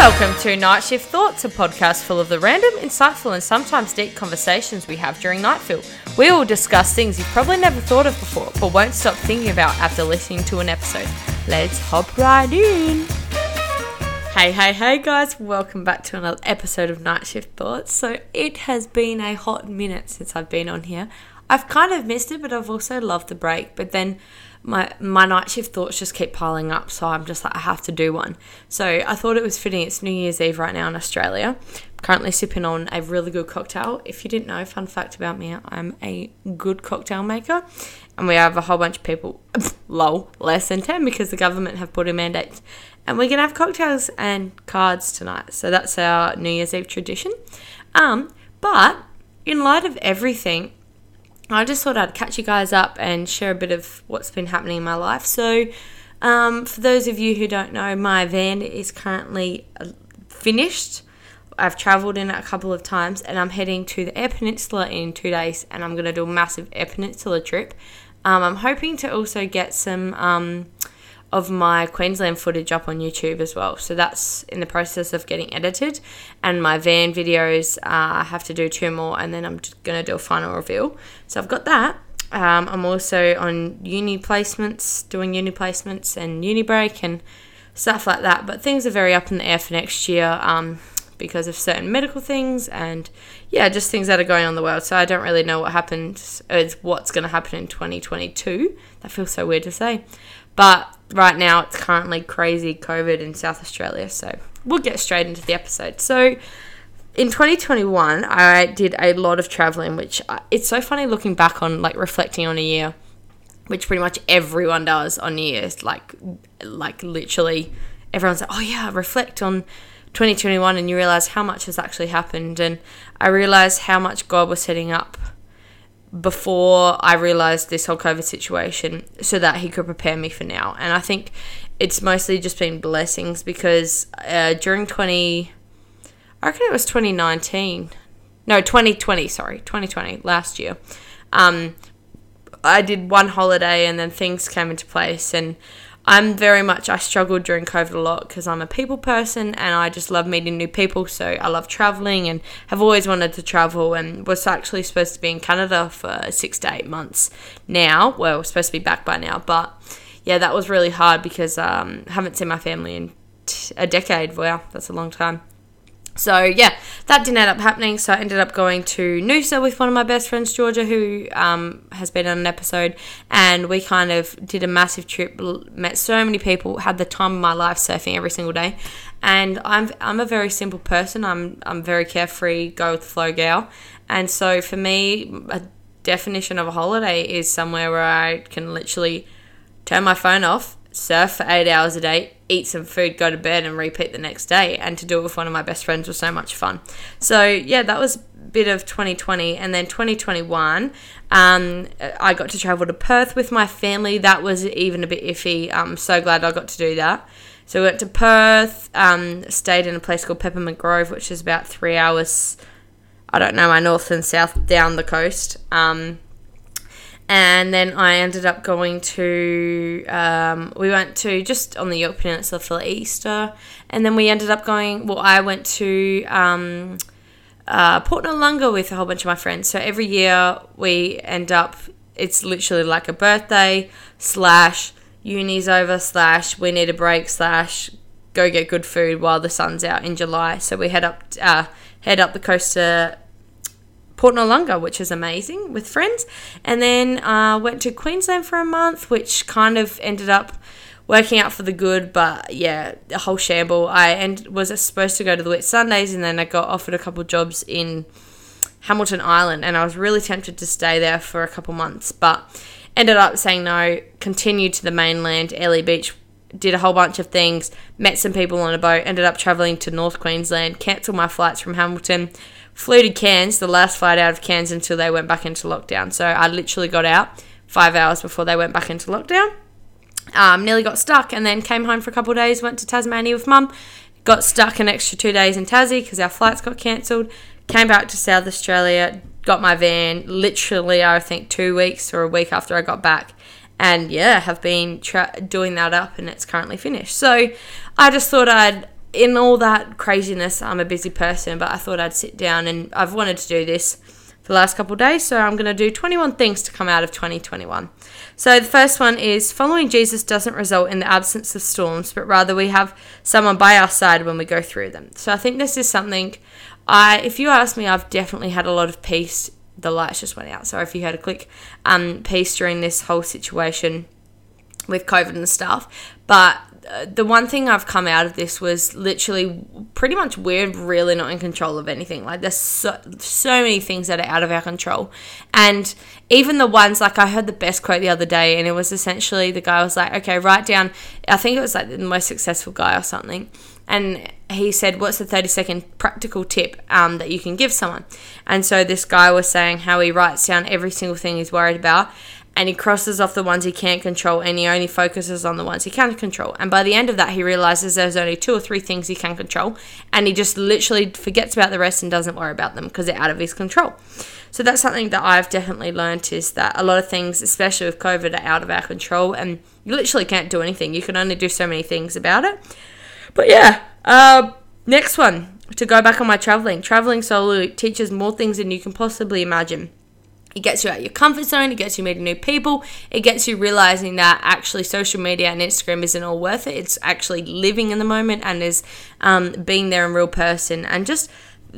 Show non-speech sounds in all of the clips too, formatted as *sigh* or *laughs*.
Welcome to Night Shift Thoughts, a podcast full of the random, insightful, and sometimes deep conversations we have during Nightfill. We will discuss things you've probably never thought of before, but won't stop thinking about after listening to an episode. Let's hop right in. Hey, hey, hey, guys, welcome back to another episode of Night Shift Thoughts. So, it has been a hot minute since I've been on here. I've kind of missed it, but I've also loved the break. But then my my night shift thoughts just keep piling up, so I'm just like I have to do one. So I thought it was fitting. It's New Year's Eve right now in Australia. I'm currently sipping on a really good cocktail. If you didn't know, fun fact about me, I'm a good cocktail maker, and we have a whole bunch of people. *laughs* lol, less than ten because the government have put in mandates, and we're gonna have cocktails and cards tonight. So that's our New Year's Eve tradition. Um, but in light of everything, I just thought I'd catch you guys up and share a bit of what's been happening in my life. So, um, for those of you who don't know, my van is currently uh, finished. I've travelled in it a couple of times and I'm heading to the Eyre Peninsula in two days and I'm going to do a massive Eyre Peninsula trip. Um, I'm hoping to also get some um, of my Queensland footage up on YouTube as well. So that's in the process of getting edited. And my van videos, uh, I have to do two more and then I'm going to do a final reveal. So I've got that. Um, I'm also on uni placements, doing uni placements and uni break and stuff like that. But things are very up in the air for next year um, because of certain medical things and yeah, just things that are going on in the world. So I don't really know what happens, what's going to happen in 2022. That feels so weird to say. But right now it's currently crazy COVID in South Australia. So we'll get straight into the episode. So in 2021, I did a lot of traveling, which uh, it's so funny looking back on, like reflecting on a year, which pretty much everyone does on New Year's. Like, like literally, everyone's like, "Oh yeah, reflect on 2021," and you realize how much has actually happened. And I realized how much God was setting up before I realized this whole COVID situation so that he could prepare me for now. And I think it's mostly just been blessings because uh, during 20, I reckon it was 2019, no, 2020, sorry, 2020, last year, um, I did one holiday and then things came into place and I'm very much, I struggled during COVID a lot because I'm a people person and I just love meeting new people. So I love traveling and have always wanted to travel and was actually supposed to be in Canada for six to eight months now. Well, supposed to be back by now, but yeah, that was really hard because um, I haven't seen my family in t- a decade. Wow, that's a long time. So yeah, that didn't end up happening. So I ended up going to Noosa with one of my best friends, Georgia, who um, has been on an episode, and we kind of did a massive trip. Met so many people, had the time of my life surfing every single day, and I'm I'm a very simple person. I'm I'm very carefree, go with the flow gal, and so for me, a definition of a holiday is somewhere where I can literally turn my phone off, surf for eight hours a day, eat some food, go to bed, and repeat the next day. And to do it with one of my best friends was so much fun. So, yeah, that was a bit of 2020. And then 2021, um, I got to travel to Perth with my family. That was even a bit iffy. I'm so glad I got to do that. So, we went to Perth, um, stayed in a place called Peppermint Grove, which is about three hours. I don't know my north and south down the coast. Um, and then I ended up going to um, we went to just on the Yorke Peninsula for Easter, and then we ended up going. Well, I went to um, uh, Port Noarlunga with a whole bunch of my friends. So every year we end up. It's literally like a birthday slash uni's over slash we need a break slash go get good food while the sun's out in July. So we head up uh, head up the coast to Port Noarlunga, which is amazing with friends. And then uh, went to Queensland for a month, which kind of ended up working out for the good. But yeah, a whole shamble. I end, was supposed to go to the Whitsundays, and then I got offered a couple jobs in Hamilton Island, and I was really tempted to stay there for a couple months, but ended up saying no. Continued to the mainland, Airlie Beach. Did a whole bunch of things, met some people on a boat, ended up travelling to North Queensland, cancelled my flights from Hamilton, flew to Cairns, the last flight out of Cairns until they went back into lockdown. So I literally got out five hours before they went back into lockdown. Um, nearly got stuck and then came home for a couple of days, went to Tasmania with mum, got stuck an extra two days in Tassie because our flights got cancelled, came back to South Australia, got my van literally, I think, two weeks or a week after I got back. And yeah, have been tra- doing that up and it's currently finished. So I just thought I'd in all that craziness, I'm a busy person, but I thought I'd sit down and I've wanted to do this for the last couple of days, so I'm going to do 21 things to come out of 2021. So the first one is following Jesus doesn't result in the absence of storms, but rather we have someone by our side when we go through them. So I think this is something I if you ask me, I've definitely had a lot of peace. The lights just went out. Sorry if you heard a click. Um, peace during this whole situation with COVID and stuff. But the one thing I've come out of this was literally pretty much we're really not in control of anything. Like there's so, so many things that are out of our control. And even the ones like I heard the best quote the other day and it was essentially the guy was like, "Okay, write down I think it was like the most successful guy or something." And he said, What's the 30 second practical tip um, that you can give someone? And so this guy was saying how he writes down every single thing he's worried about and he crosses off the ones he can't control and he only focuses on the ones he can control. And by the end of that, he realizes there's only two or three things he can control and he just literally forgets about the rest and doesn't worry about them because they're out of his control. So that's something that I've definitely learned is that a lot of things, especially with COVID, are out of our control and you literally can't do anything. You can only do so many things about it. But yeah, uh, next one to go back on my traveling. Traveling solo teaches more things than you can possibly imagine. It gets you out your comfort zone, it gets you meeting new people, it gets you realizing that actually social media and Instagram isn't all worth it. It's actually living in the moment and is um, being there in real person and just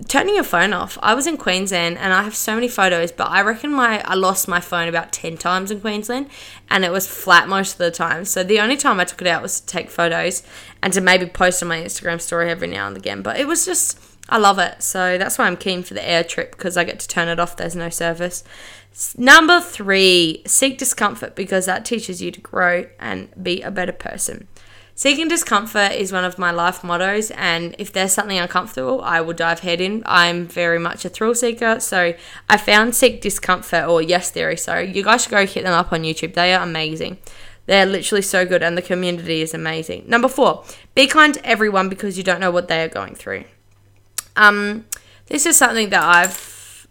turning your phone off. I was in Queensland and I have so many photos, but I reckon my I lost my phone about 10 times in Queensland and it was flat most of the time. So the only time I took it out was to take photos and to maybe post on my Instagram story every now and again. But it was just I love it. So that's why I'm keen for the Eyre trip because I get to turn it off. There's no service. Number 3, seek discomfort because that teaches you to grow and be a better person. Seeking discomfort is one of my life mottos, and if there's something uncomfortable, I will dive head in. I'm very much a thrill seeker, so I found Seek Discomfort or Yes Theory. So you guys should go hit them up on YouTube. They are amazing. They're literally so good, and the community is amazing. Number four, be kind to everyone because you don't know what they are going through. Um, this is something that I've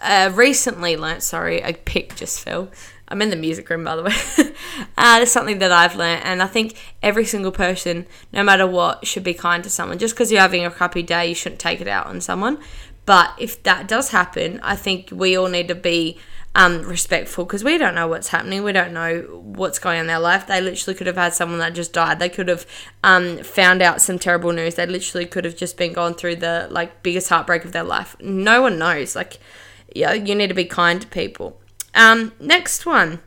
uh, recently learnt. Sorry, a pick just fell. I'm in the music room, by the way. *laughs* uh, it's something that I've learned, and I think every single person, no matter what, should be kind to someone. Just because you're having a crappy day, you shouldn't take it out on someone. But if that does happen, I think we all need to be um, respectful because we don't know what's happening. We don't know what's going on in their life. They literally could have had someone that just died. They could have um, found out some terrible news. They literally could have just been going through the like biggest heartbreak of their life. No one knows. Like, yeah, you need to be kind to people. Um, next one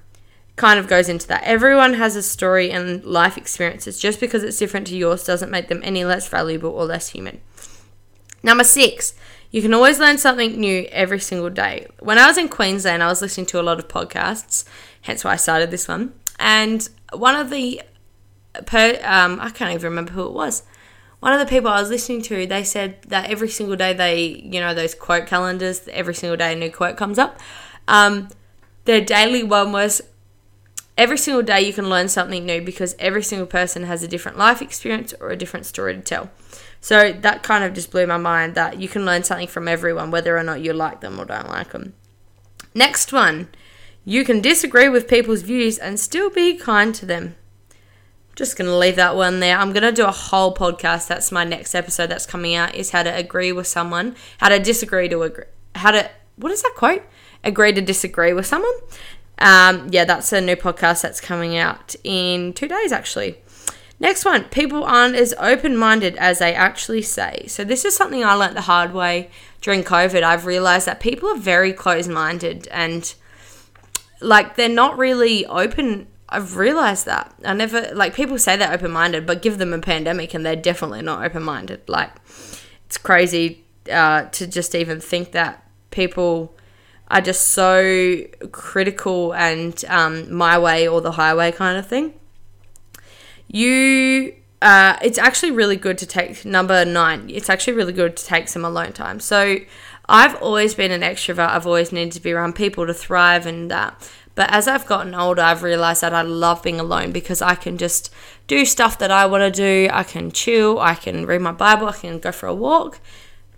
kind of goes into that. Everyone has a story and life experiences. Just because it's different to yours doesn't make them any less valuable or less human. Number six, you can always learn something new every single day. When I was in Queensland, I was listening to a lot of podcasts, hence why I started this one. And one of the, per, um, I can't even remember who it was. One of the people I was listening to, they said that every single day they, you know, those quote calendars, every single day a new quote comes up. Um, their daily one was every single day you can learn something new because every single person has a different life experience or a different story to tell. So that kind of just blew my mind that you can learn something from everyone, whether or not you like them or don't like them. Next one, you can disagree with people's views and still be kind to them. Just gonna leave that one there. I'm gonna do a whole podcast. That's my next episode that's coming out. Is how to agree with someone, how to disagree to agree, how to what is that quote? agree to disagree with someone. Um, yeah, that's a new podcast that's coming out in two days, actually. Next one, people aren't as open minded as they actually say. So, this is something I learnt the hard way during COVID. I've realized that people are very close minded and like they're not really open. I've realized that. I never, like, people say they're open minded, but give them a pandemic and they're definitely not open minded. Like, it's crazy uh, to just even think that people are just so critical and um, my way or the highway kind of thing. You, uh, it's actually really good to take number nine. It's actually really good to take some alone time. So I've always been an extrovert. I've always needed to be around people to thrive and that. But as I've gotten older, I've realized that I love being alone because I can just do stuff that I want to do. I can chill. I can read my Bible. I can go for a walk,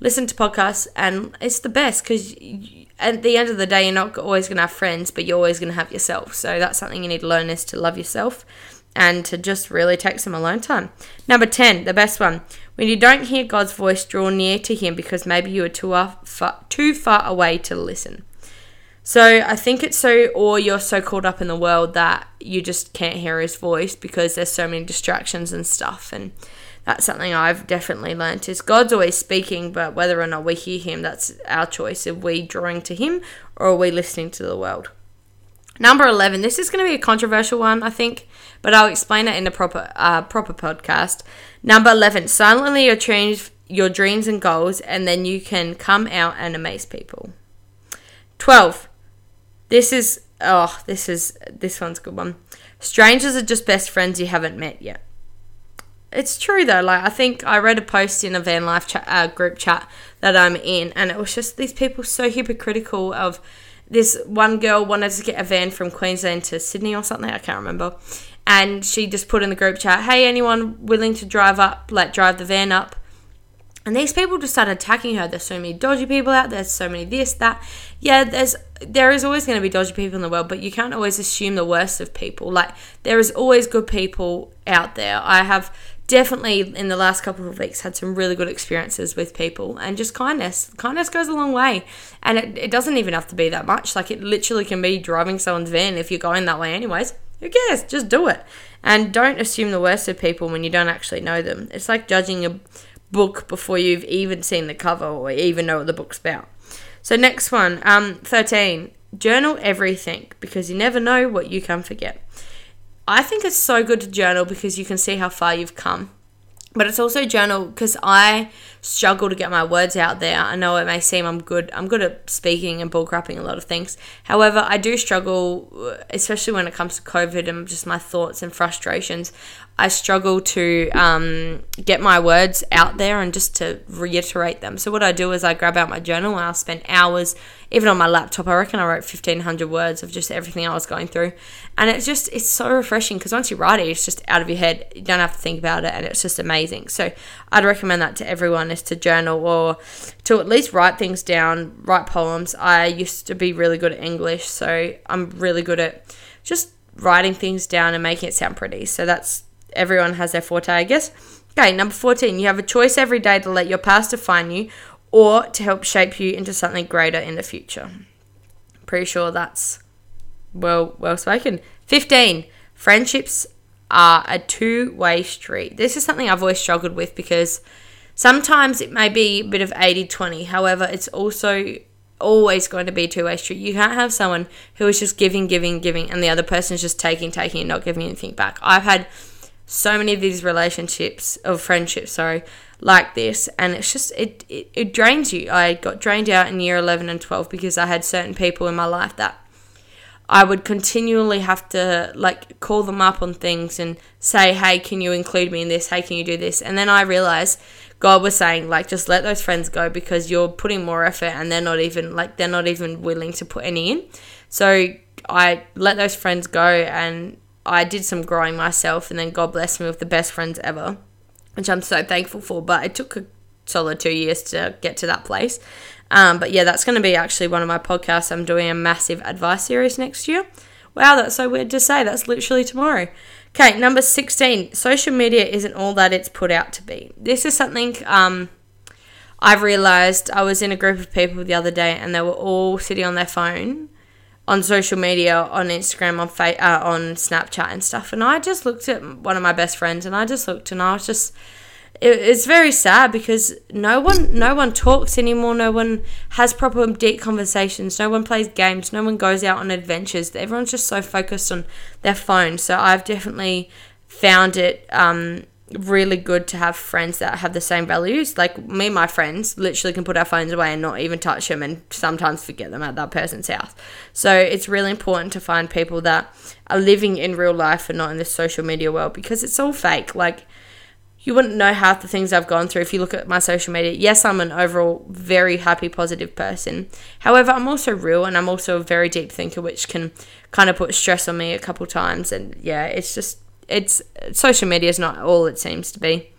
listen to podcasts, and it's the best because at the end of the day, you're not always going to have friends, but you're always going to have yourself. So that's something you need to learn is to love yourself. And to just really take some alone time. Number 10, the best one. When you don't hear God's voice, draw near to Him because maybe you are too far, too far away to listen. So I think it's so, or you're so caught up in the world that you just can't hear His voice because there's so many distractions and stuff. And that's something I've definitely learnt is God's always speaking, but whether or not we hear Him, that's our choice. Are we drawing to Him or are we listening to the world? Number 11. This is going to be a controversial one, I think, but I'll explain it in a proper uh, proper podcast. Number 11. Silently your dreams, your dreams and goals, and then you can come out and amaze people. 12. This is, oh, this is, this one's a good one. Strangers are just best friends you haven't met yet. It's true though. Like I think I read a post in a van life chat, uh, group chat that I'm in, and it was just these people so hypocritical of this one girl wanted to get a van from Queensland to Sydney or something, I can't remember. And she just put in the group chat, hey, anyone willing to drive up, like drive the van up? And these people just started attacking her. There's so many dodgy people out there, there's so many this, that. Yeah, there's there is always going to be dodgy people in the world, but you can't always assume the worst of people. Like there is always good people out there. I have definitely in the last couple of weeks had some really good experiences with people and just kindness. Kindness goes a long way and it, it doesn't even have to be that much. Like it literally can be driving someone's van if you're going that way anyways. Who cares? Just do it. And don't assume the worst of people when you don't actually know them. It's like judging a book before you've even seen the cover or even know what the book's about. So next one um 13 journal everything because you never know what you can forget I think it's so good to journal because you can see how far you've come. But it's also journal because I struggle to get my words out there. I know it may seem I'm good. I'm good at speaking and bullcrapping a lot of things. However, I do struggle, uh, especially when it comes to COVID and just my thoughts and frustrations. I struggle to um, get my words out there and just to reiterate them. So what I do is I grab out my journal and I'll spend hours, even on my laptop. I reckon I wrote fifteen hundred words of just everything I was going through, and it's just it's so refreshing because once you write it, it's just out of your head. You don't have to think about it, and it's just amazing. So I'd recommend that to everyone is to journal or to at least write things down, write poems. I used to be really good at English, so I'm really good at just writing things down and making it sound pretty. So that's everyone has their forte, I guess. Okay, number 14, you have a choice every day to let your past define you or to help shape you into something greater in the future. Pretty sure that's well well spoken. 15, friendships are a two-way street. This is something I've always struggled with because sometimes it may be a bit of 80-20. However, it's also always going to be a two-way street. You can't have someone who is just giving, giving, giving and the other person is just taking, taking and not giving anything back. I've had so many of these relationships of friendships sorry like this and it's just it, it, it drains you. I got drained out in year 11 and 12 because i had certain people in my life that i would continually have to like call them up on things and say hey can you include me in this? Hey can you do this? And then i realized god was saying like just let those friends go because you're putting more effort and they're not even like they're not even willing to put any in. So i let those friends go and I did some growing myself, and then God blessed me with the best friends ever, which I'm so thankful for. But it took a solid two years to get to that place. Um, but yeah, that's going to be actually one of my podcasts. I'm doing a massive advice series next year. Wow, that's so weird to say. That's literally tomorrow. Okay, number 16. Social media isn't all that it's put out to be. This is something um, I've realized. I was in a group of people the other day and they were all sitting on their phone on social media, on Instagram, on fa- uh, on Snapchat and stuff. And I just looked at one of my best friends, and I just looked, and I was just, it, it's very sad because no one, no one talks anymore. No one has proper deep conversations. No one plays games. No one goes out on adventures. Everyone's just so focused on their phone. So I've definitely found it. Um, really good to have friends that have the same values. Like me and my friends literally can put our phones away and not even touch them and sometimes forget them at that person's house. So it's really important to find people that are living in real life and not in this social media world because it's all fake. Like you wouldn't know half the things I've gone through if you look at my social media. Yes, I'm an overall very happy, positive person. However, I'm also real and I'm also a very deep thinker, which can kind of put stress on me a couple times. And yeah, it's just it's social media is not all it seems to be.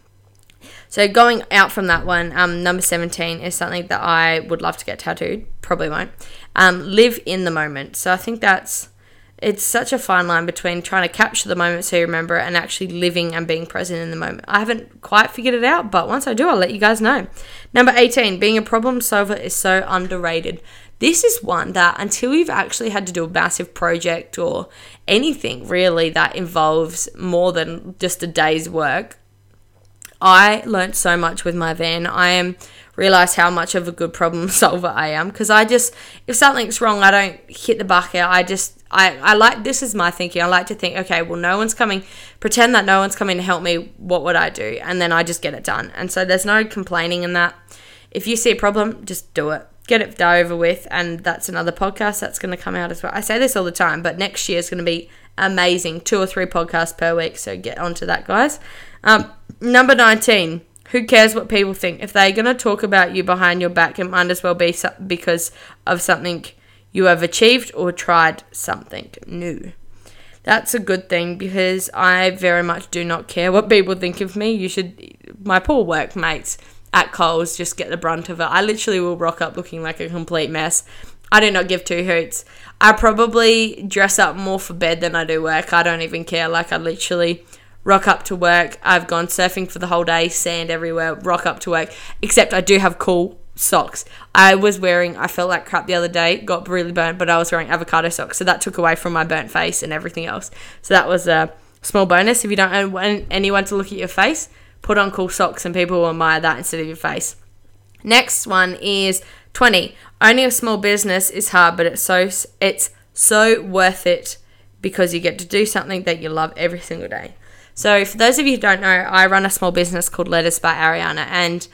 So going out from that one, um, number seventeen is something that I would love to get tattooed. Probably won't. Um, live in the moment. So I think that's it's such a fine line between trying to capture the moment so you remember it and actually living and being present in the moment. I haven't quite figured it out, but once I do, I'll let you guys know. Number 18, being a problem solver is so underrated. This is one that until you've actually had to do a massive project or anything really that involves more than just a day's work, I learned so much with my van. I am realize how much of a good problem *laughs* solver I am because I just if something's wrong I don't hit the bucket. I just I, I like this is my thinking. I like to think okay well no one's coming pretend that no one's coming to help me. What would I do? And then I just get it done. And so there's no complaining in that. If you see a problem just do it get it over with and that's another podcast that's going to come out as well I say this all the time but next year is going to be amazing two or three podcasts per week so get onto that guys um, number 19 who cares what people think? If they're going to talk about you behind your back, it might as well be because of something you have achieved or tried something new. That's a good thing because I very much do not care what people think of me. You should, my poor workmates at Coles just get the brunt of it. I literally will rock up looking like a complete mess. I do not give two hoots. I probably dress up more for bed than I do work. I don't even care. Like, I literally rock up to work. I've gone surfing for the whole day, sand everywhere, rock up to work. Except I do have cool socks. I was wearing, I felt like crap the other day, got really burnt, but I was wearing avocado socks. So that took away from my burnt face and everything else. So that was a small bonus. If you don't want anyone to look at your face, put on cool socks and people will admire that instead of your face. Next one is 20. Owning a small business is hard, but it's so it's so worth it because you get to do something that you love every single day. So, for those of you who don't know, I run a small business called Letters by Ariana, and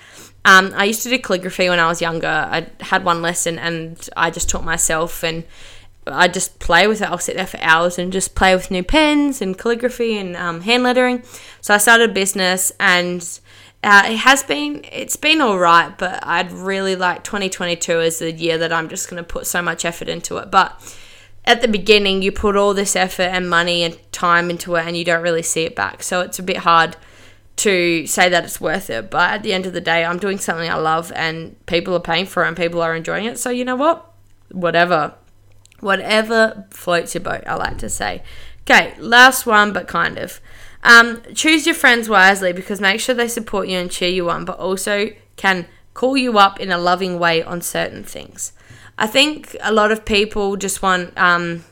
um, I used to do calligraphy when I was younger. I had one lesson, and I just taught myself, and I just play with it. I'll sit there for hours and just play with new pens and calligraphy and um, hand lettering. So I started a business, and uh, it has been it's been all right, but I'd really like 2022 as the year that I'm just going to put so much effort into it. But at the beginning you put all this effort and money and time into it and you don't really see it back. So it's a bit hard to say that it's worth it. But at the end of the day, I'm doing something I love and people are paying for it and people are enjoying it. So you know what? Whatever. Whatever floats your boat, I like to say. Okay, last one, but kind of. Um, choose your friends wisely because make sure they support you and cheer you on, but also can call you up in a loving way on certain things. I think a lot of people just want um,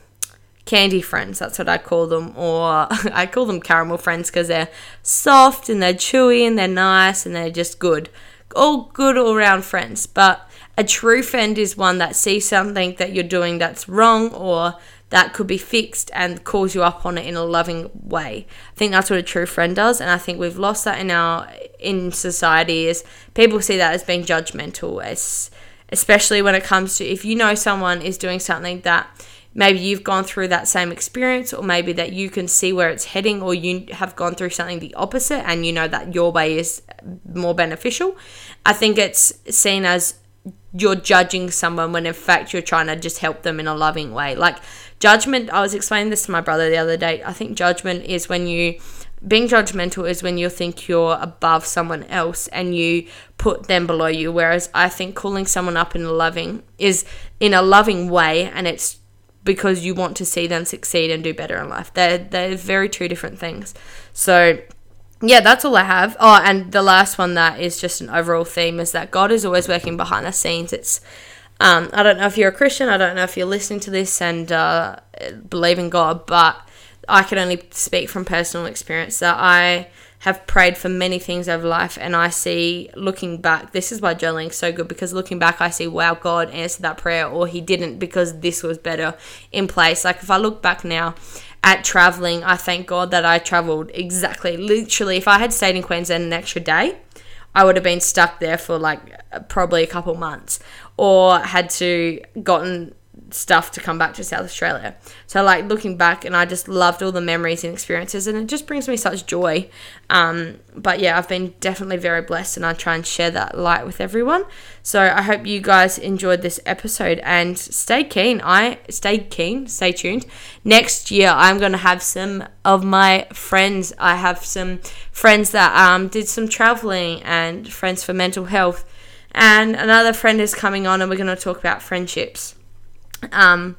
candy friends. That's what I call them, or *laughs* I call them caramel friends because they're soft and they're chewy and they're nice and they're just good. All good all round friends. But a true friend is one that sees something that you're doing that's wrong or that could be fixed and calls you up on it in a loving way. I think that's what a true friend does, and I think we've lost that in our in society. Is people see that as being judgmental, as especially when it comes to if you know someone is doing something that maybe you've gone through that same experience or maybe that you can see where it's heading or you have gone through something the opposite and you know that your way is more beneficial i think it's seen as you're judging someone when in fact you're trying to just help them in a loving way. Like judgment i was explaining this to my brother the other day. I think judgment is when you being judgmental is when you think you're above someone else and you put them below you. Whereas i think calling someone up in a loving is in a loving way and it's because you want to see them succeed and do better in life. They're, they're very two different things. So yeah that's all i have. Oh and the last one that is just an overall theme is that god is always working behind the scenes. It's um, i don't know if you're a christian i don't know if you're listening to this and uh, believe in god but I can only speak from personal experience that I have prayed for many things over life and I see looking back this is why journaling is so good because looking back I see wow God answered that prayer or he didn't because this was better in place. Like if I look back now at traveling I thank God that I traveled exactly literally if I had stayed in Queensland an extra day I would have been stuck there for like probably a couple months or had to gotten stuff to come back to South Australia. So like looking back and I just loved all the memories and experiences and it just brings me such joy. Um, but yeah, I've been definitely very blessed and I try and share that light with everyone. So I hope you guys enjoyed this episode and stay keen. I stay keen, stay tuned. Next year I'm going to have some of my friends. I have some friends that um, did some traveling and friends for mental health. And another friend is coming on and we're going to talk about friendships um,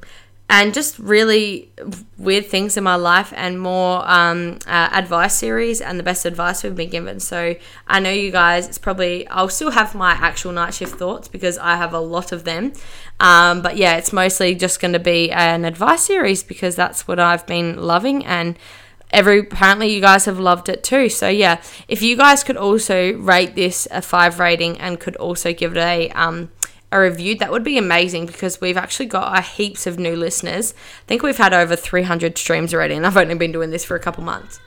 and just really weird things in my life and more um, uh, advice series and the best advice we've been given. So I know you guys, it's probably, I'll still have my actual night shift thoughts because I have a lot of them. Um, but yeah, it's mostly just going to be an advice series because that's what I've been loving and every apparently you guys have loved it too so yeah if you guys could also rate this a five rating and could also give it a um a review, that would be amazing because we've actually got a heaps of new listeners. I think we've had over 300 streams already, and I've only been doing this for a couple months.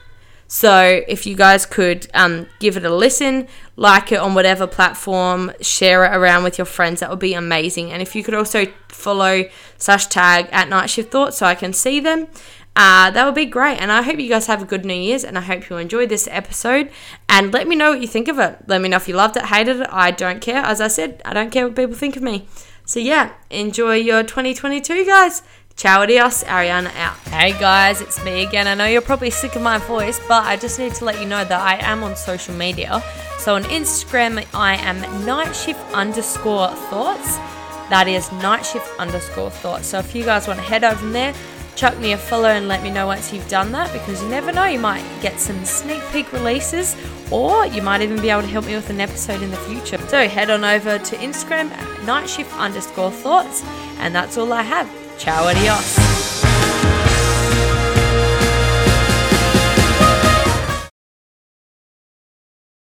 So if you guys could um, give it a listen, like it on whatever platform, share it around with your friends, that would be amazing. And if you could also follow slash tag at Night Shift Thoughts so I can see them. Uh, that would be great. And I hope you guys have a good New Year's and I hope you enjoyed this episode. And let me know what you think of it. Let me know if you loved it, hated it. I don't care. As I said, I don't care what people think of me. So, yeah, enjoy your 2022, guys. Ciao, adios. Ariana out. Hey, guys, it's me again. I know you're probably sick of my voice, but I just need to let you know that I am on social media. So, on Instagram, I am nightshift underscore thoughts. That is nightshift underscore thoughts. So, if you guys want to head over there, chuck me a follow and let me know once you've done that because you never know, you might get some sneak peek releases or you might even be able to help me with an episode in the future. So head on over to Instagram at nightshift underscore thoughts and that's all I have. Ciao, adios.